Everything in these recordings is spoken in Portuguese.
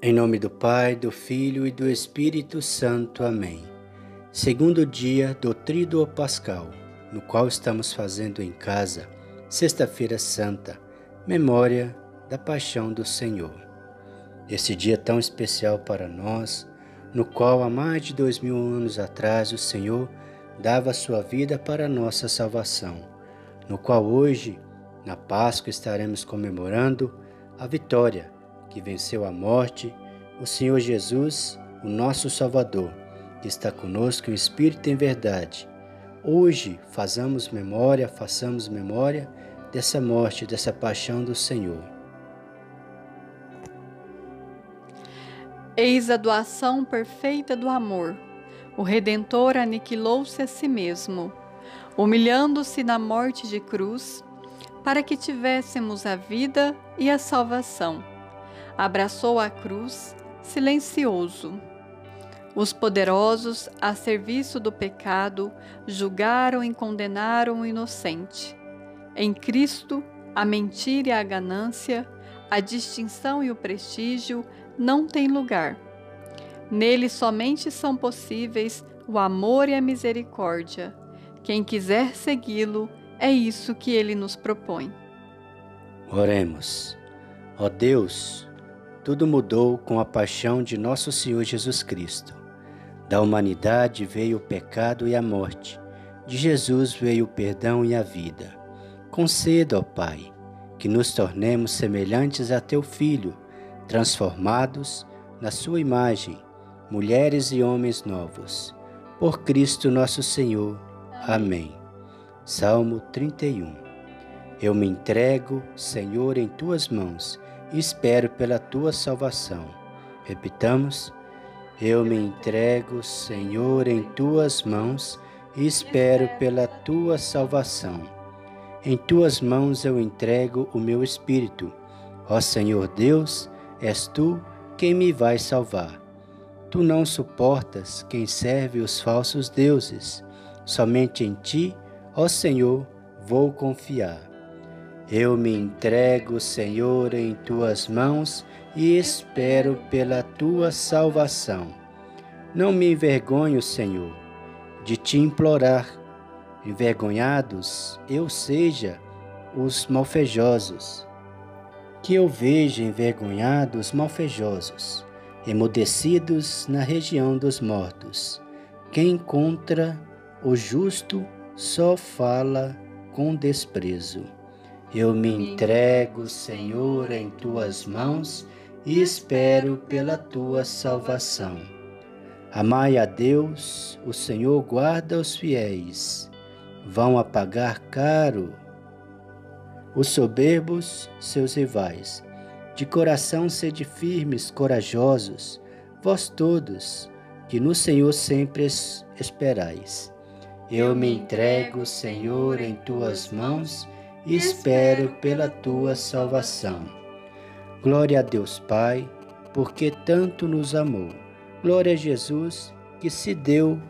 Em nome do Pai, do Filho e do Espírito Santo. Amém. Segundo dia do Tríduo Pascal, no qual estamos fazendo em casa, Sexta-feira Santa, memória da Paixão do Senhor. Esse dia tão especial para nós, no qual há mais de dois mil anos atrás o Senhor dava sua vida para a nossa salvação, no qual hoje, na Páscoa, estaremos comemorando a vitória que venceu a morte, o Senhor Jesus, o nosso Salvador, que está conosco em espírito e em verdade. Hoje façamos memória, façamos memória dessa morte, dessa paixão do Senhor. Eis a doação perfeita do amor. O Redentor aniquilou-se a si mesmo, humilhando-se na morte de cruz, para que tivéssemos a vida e a salvação abraçou a cruz, silencioso. Os poderosos, a serviço do pecado, julgaram e condenaram o inocente. Em Cristo, a mentira e a ganância, a distinção e o prestígio não têm lugar. Nele somente são possíveis o amor e a misericórdia. Quem quiser segui-lo, é isso que ele nos propõe. Oremos. Ó Deus, tudo mudou com a paixão de nosso Senhor Jesus Cristo. Da humanidade veio o pecado e a morte. De Jesus veio o perdão e a vida. Conceda, ó Pai, que nos tornemos semelhantes a teu Filho, transformados na sua imagem, mulheres e homens novos. Por Cristo nosso Senhor. Amém. Salmo 31. Eu me entrego, Senhor, em tuas mãos espero pela tua salvação. Repitamos: Eu me entrego, Senhor, em tuas mãos e espero pela tua salvação. Em tuas mãos eu entrego o meu espírito. Ó Senhor Deus, és tu quem me vai salvar. Tu não suportas quem serve os falsos deuses. Somente em ti, ó Senhor, vou confiar. Eu me entrego, Senhor, em tuas mãos e espero pela tua salvação. Não me envergonho, Senhor, de te implorar. Envergonhados eu seja os malfejosos. Que eu veja envergonhados malfejosos, emudecidos na região dos mortos. Quem encontra o justo só fala com desprezo. Eu me entrego, Senhor, em tuas mãos e espero pela tua salvação. Amai a Deus, o Senhor guarda os fiéis. Vão apagar caro os soberbos, seus rivais. De coração sede firmes, corajosos, vós todos, que no Senhor sempre esperais. Eu me entrego, Senhor, em tuas mãos e espero pela tua salvação. Glória a Deus Pai, porque tanto nos amou. Glória a Jesus, que se deu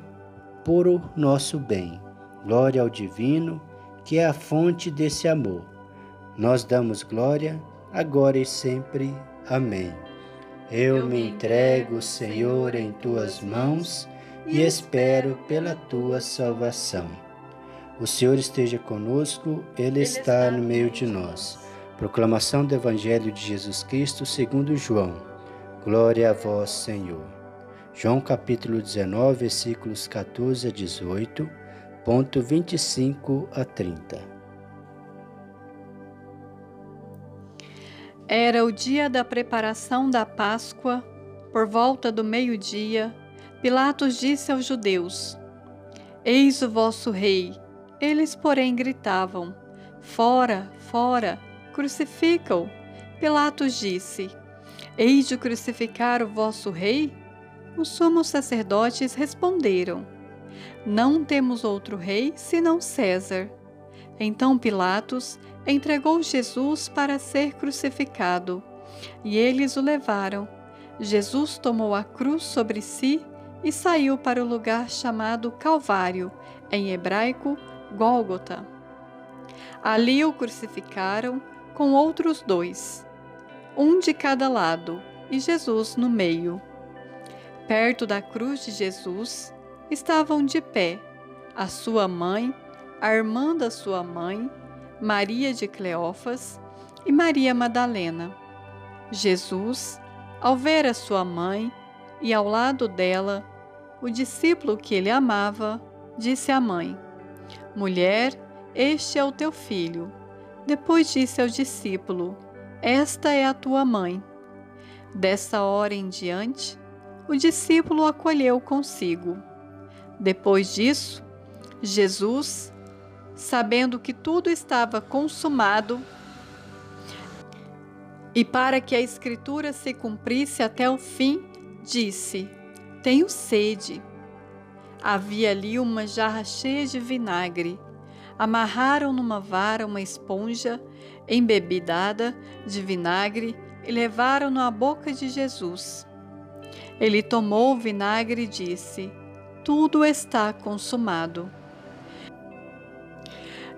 por o nosso bem. Glória ao Divino, que é a fonte desse amor. Nós damos glória, agora e sempre. Amém. Eu me entrego, Senhor, em tuas mãos e espero pela tua salvação. O Senhor esteja conosco, Ele está no meio de nós. Proclamação do Evangelho de Jesus Cristo segundo João. Glória a vós, Senhor. João capítulo 19, versículos 14 a 18, ponto 25 a 30. Era o dia da preparação da Páscoa, por volta do meio-dia, Pilatos disse aos judeus: Eis o vosso rei. Eles, porém, gritavam: Fora, fora, crucifica-o. Pilatos disse: Eis de crucificar o vosso rei? Os sumos sacerdotes responderam: Não temos outro rei senão César. Então Pilatos entregou Jesus para ser crucificado, e eles o levaram. Jesus tomou a cruz sobre si e saiu para o lugar chamado Calvário, em hebraico Gólgota. Ali o crucificaram com outros dois, um de cada lado, e Jesus no meio. Perto da cruz de Jesus estavam de pé a sua mãe, a irmã da sua mãe, Maria de Cleófas e Maria Madalena. Jesus, ao ver a sua mãe e ao lado dela o discípulo que ele amava, disse à mãe: Mulher, este é o teu filho. Depois disse ao discípulo: Esta é a tua mãe. Dessa hora em diante, o discípulo acolheu consigo. Depois disso, Jesus, sabendo que tudo estava consumado, e para que a Escritura se cumprisse até o fim, disse: Tenho sede. Havia ali uma jarra cheia de vinagre. Amarraram numa vara uma esponja embebidada de vinagre e levaram-no à boca de Jesus. Ele tomou o vinagre e disse: Tudo está consumado.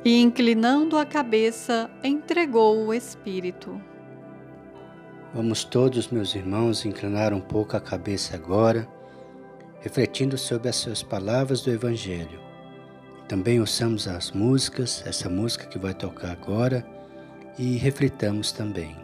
E inclinando a cabeça, entregou o Espírito. Vamos todos, meus irmãos, inclinar um pouco a cabeça agora, refletindo sobre as suas palavras do Evangelho. Também ouçamos as músicas, essa música que vai tocar agora, e reflitamos também.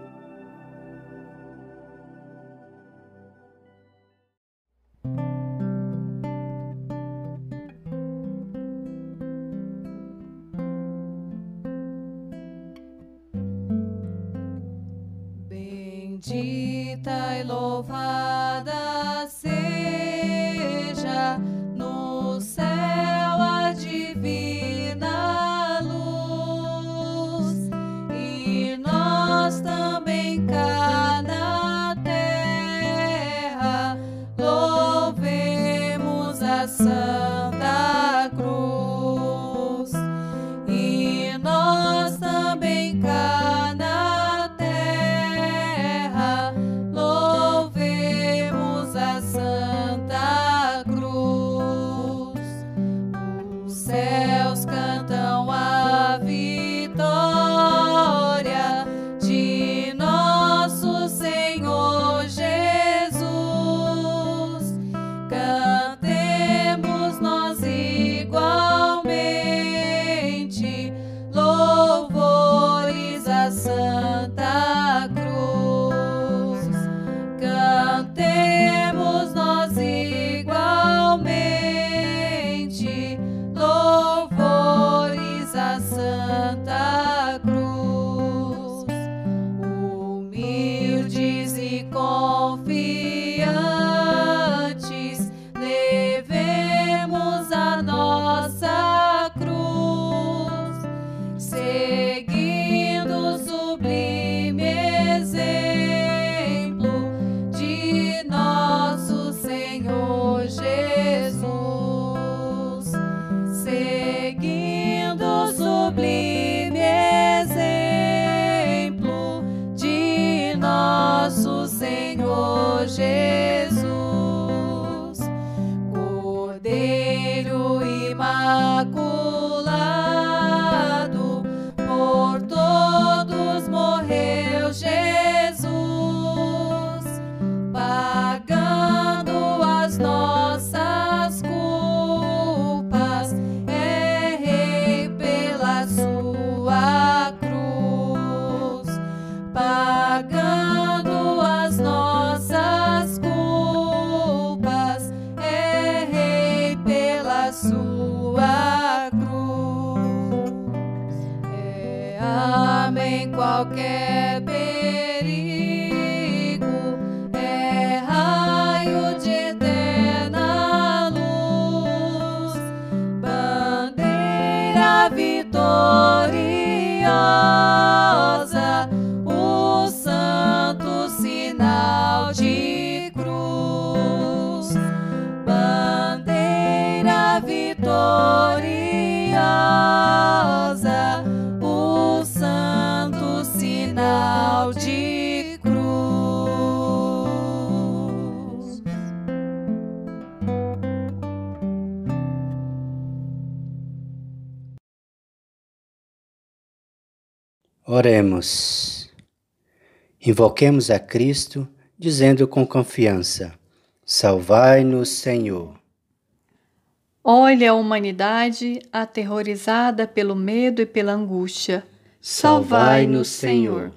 Oremos. Invoquemos a Cristo dizendo com confiança: Salvai-nos, Senhor. Olha a humanidade aterrorizada pelo medo e pela angústia. Salvai-nos, Senhor.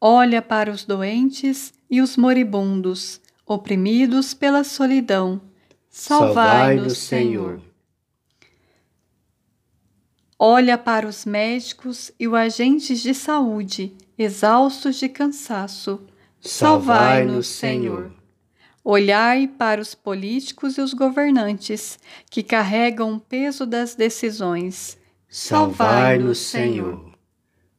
Olha para os doentes e os moribundos, oprimidos pela solidão. Salvai-nos, Senhor. Olha para os médicos e os agentes de saúde, exaustos de cansaço. Salvai-nos, Senhor. Olhai para os políticos e os governantes, que carregam o peso das decisões. Salvai-nos, Senhor.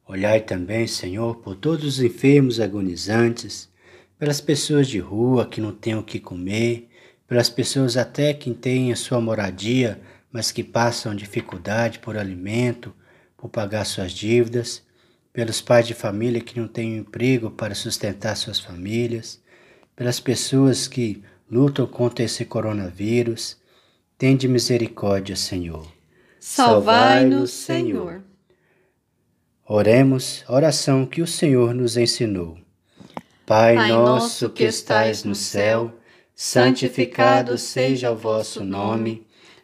Olhai também, Senhor, por todos os enfermos agonizantes, pelas pessoas de rua que não têm o que comer, pelas pessoas até que têm a sua moradia, mas que passam dificuldade por alimento, por pagar suas dívidas, pelos pais de família que não têm um emprego para sustentar suas famílias, pelas pessoas que lutam contra esse coronavírus. Tende misericórdia, Senhor. Salvai-nos, Senhor. Oremos a oração que o Senhor nos ensinou. Pai, Pai nosso que estais no céu, santificado seja o vosso nome.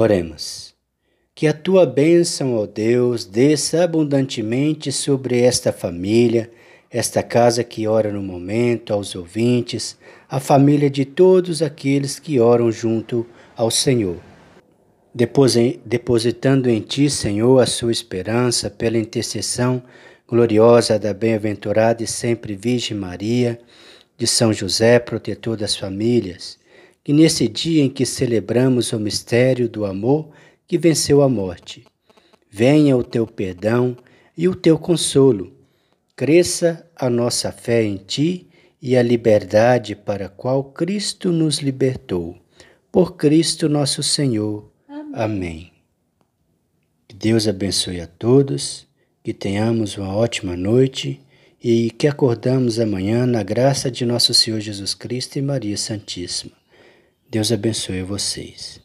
Oremos. Que a tua bênção, ó Deus, desça abundantemente sobre esta família, esta casa que ora no momento, aos ouvintes, a família de todos aqueles que oram junto ao Senhor. Depositando em ti, Senhor, a sua esperança pela intercessão gloriosa da bem-aventurada e sempre Virgem Maria, de São José, protetor das famílias, que nesse dia em que celebramos o mistério do amor que venceu a morte, venha o teu perdão e o teu consolo. Cresça a nossa fé em ti e a liberdade para a qual Cristo nos libertou. Por Cristo nosso Senhor. Amém. Amém. Que Deus abençoe a todos, que tenhamos uma ótima noite e que acordamos amanhã na graça de nosso Senhor Jesus Cristo e Maria Santíssima. Deus abençoe vocês.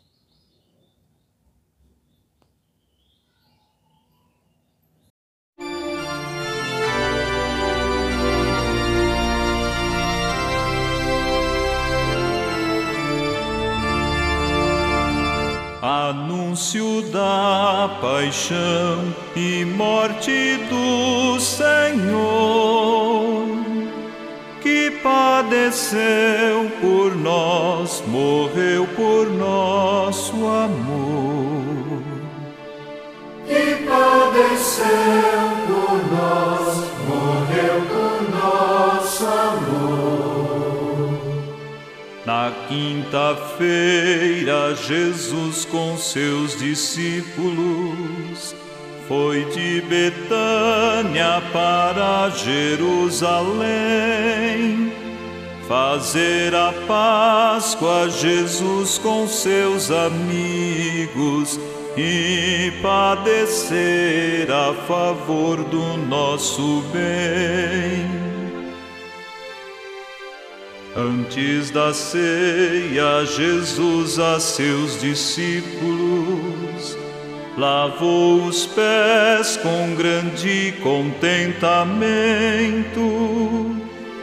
Anúncio da paixão e morte do Senhor padeceu por nós, morreu por nosso amor. Que padeceu por nós, morreu por nosso amor. Na quinta-feira, Jesus com seus discípulos foi de Betânia para Jerusalém fazer a Páscoa Jesus com seus amigos e padecer a favor do nosso bem. Antes da ceia, Jesus a seus discípulos lavou os pés com grande contentamento.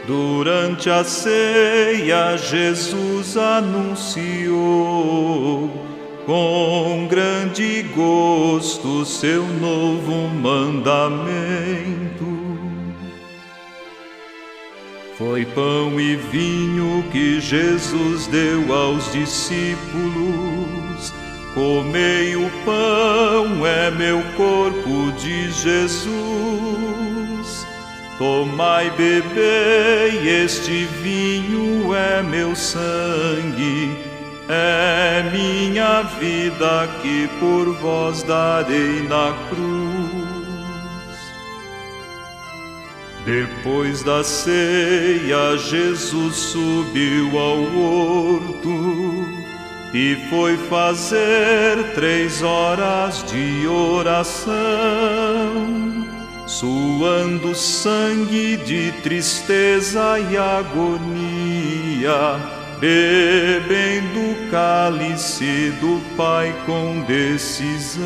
Durante a ceia, Jesus anunciou com grande gosto seu novo mandamento. Foi pão e vinho que Jesus deu aos discípulos Comei o pão, é meu corpo de Jesus. Tomai, bebei, este vinho é meu sangue, é minha vida que por vós darei na cruz. Depois da ceia, Jesus subiu ao horto e foi fazer três horas de oração, suando sangue de tristeza e agonia, bebendo o cálice do Pai com decisão.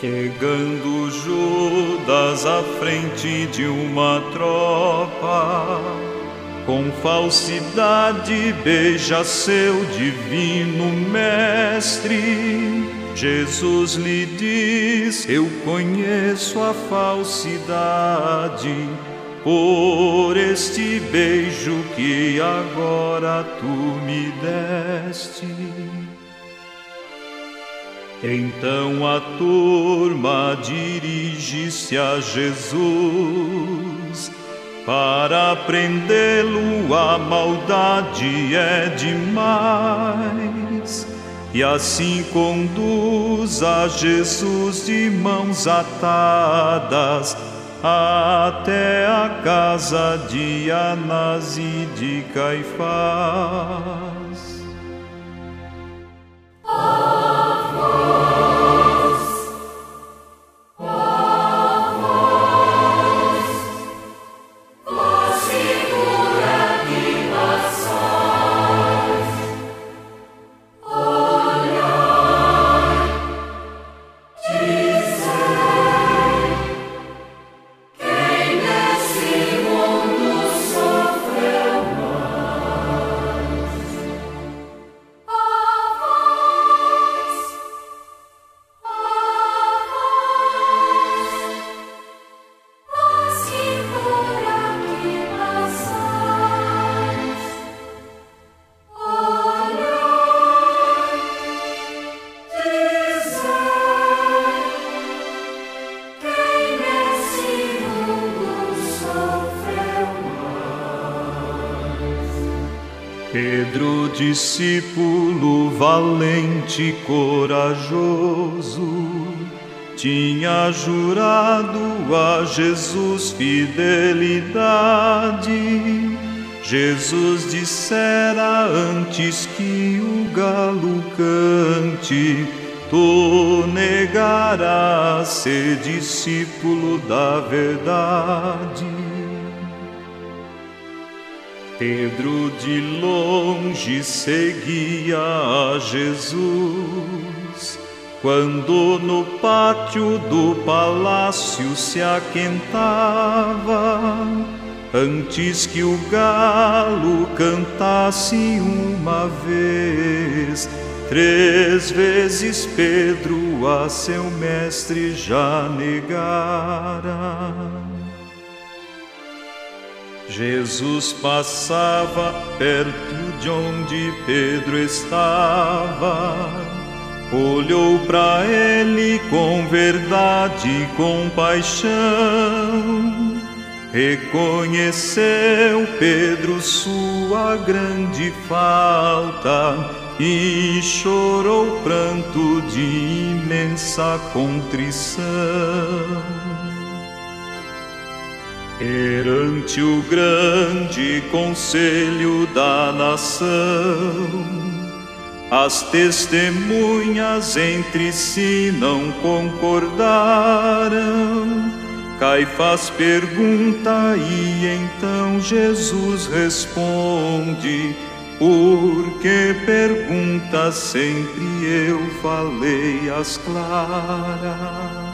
Chegando Judas à frente de uma tropa, com falsidade beija seu divino mestre. Jesus lhe diz: Eu conheço a falsidade, por este beijo que agora tu me deste. Então a turma dirige-se a Jesus. Para prendê-lo a maldade é demais. E assim conduz a Jesus de mãos atadas até a casa de Anás e de Caifás. Pedro, discípulo valente e corajoso, tinha jurado a Jesus fidelidade. Jesus dissera antes que o galo cante, tu negarás ser discípulo da verdade. Pedro de longe seguia a Jesus, quando no pátio do palácio se aquentava, antes que o galo cantasse uma vez, três vezes Pedro a seu mestre já negara. Jesus passava perto de onde Pedro estava, olhou para ele com verdade e compaixão, reconheceu Pedro sua grande falta e chorou pranto de imensa contrição. Perante o grande conselho da nação, as testemunhas entre si não concordaram. Caifás pergunta e então Jesus responde: Por que pergunta sempre eu falei as claras?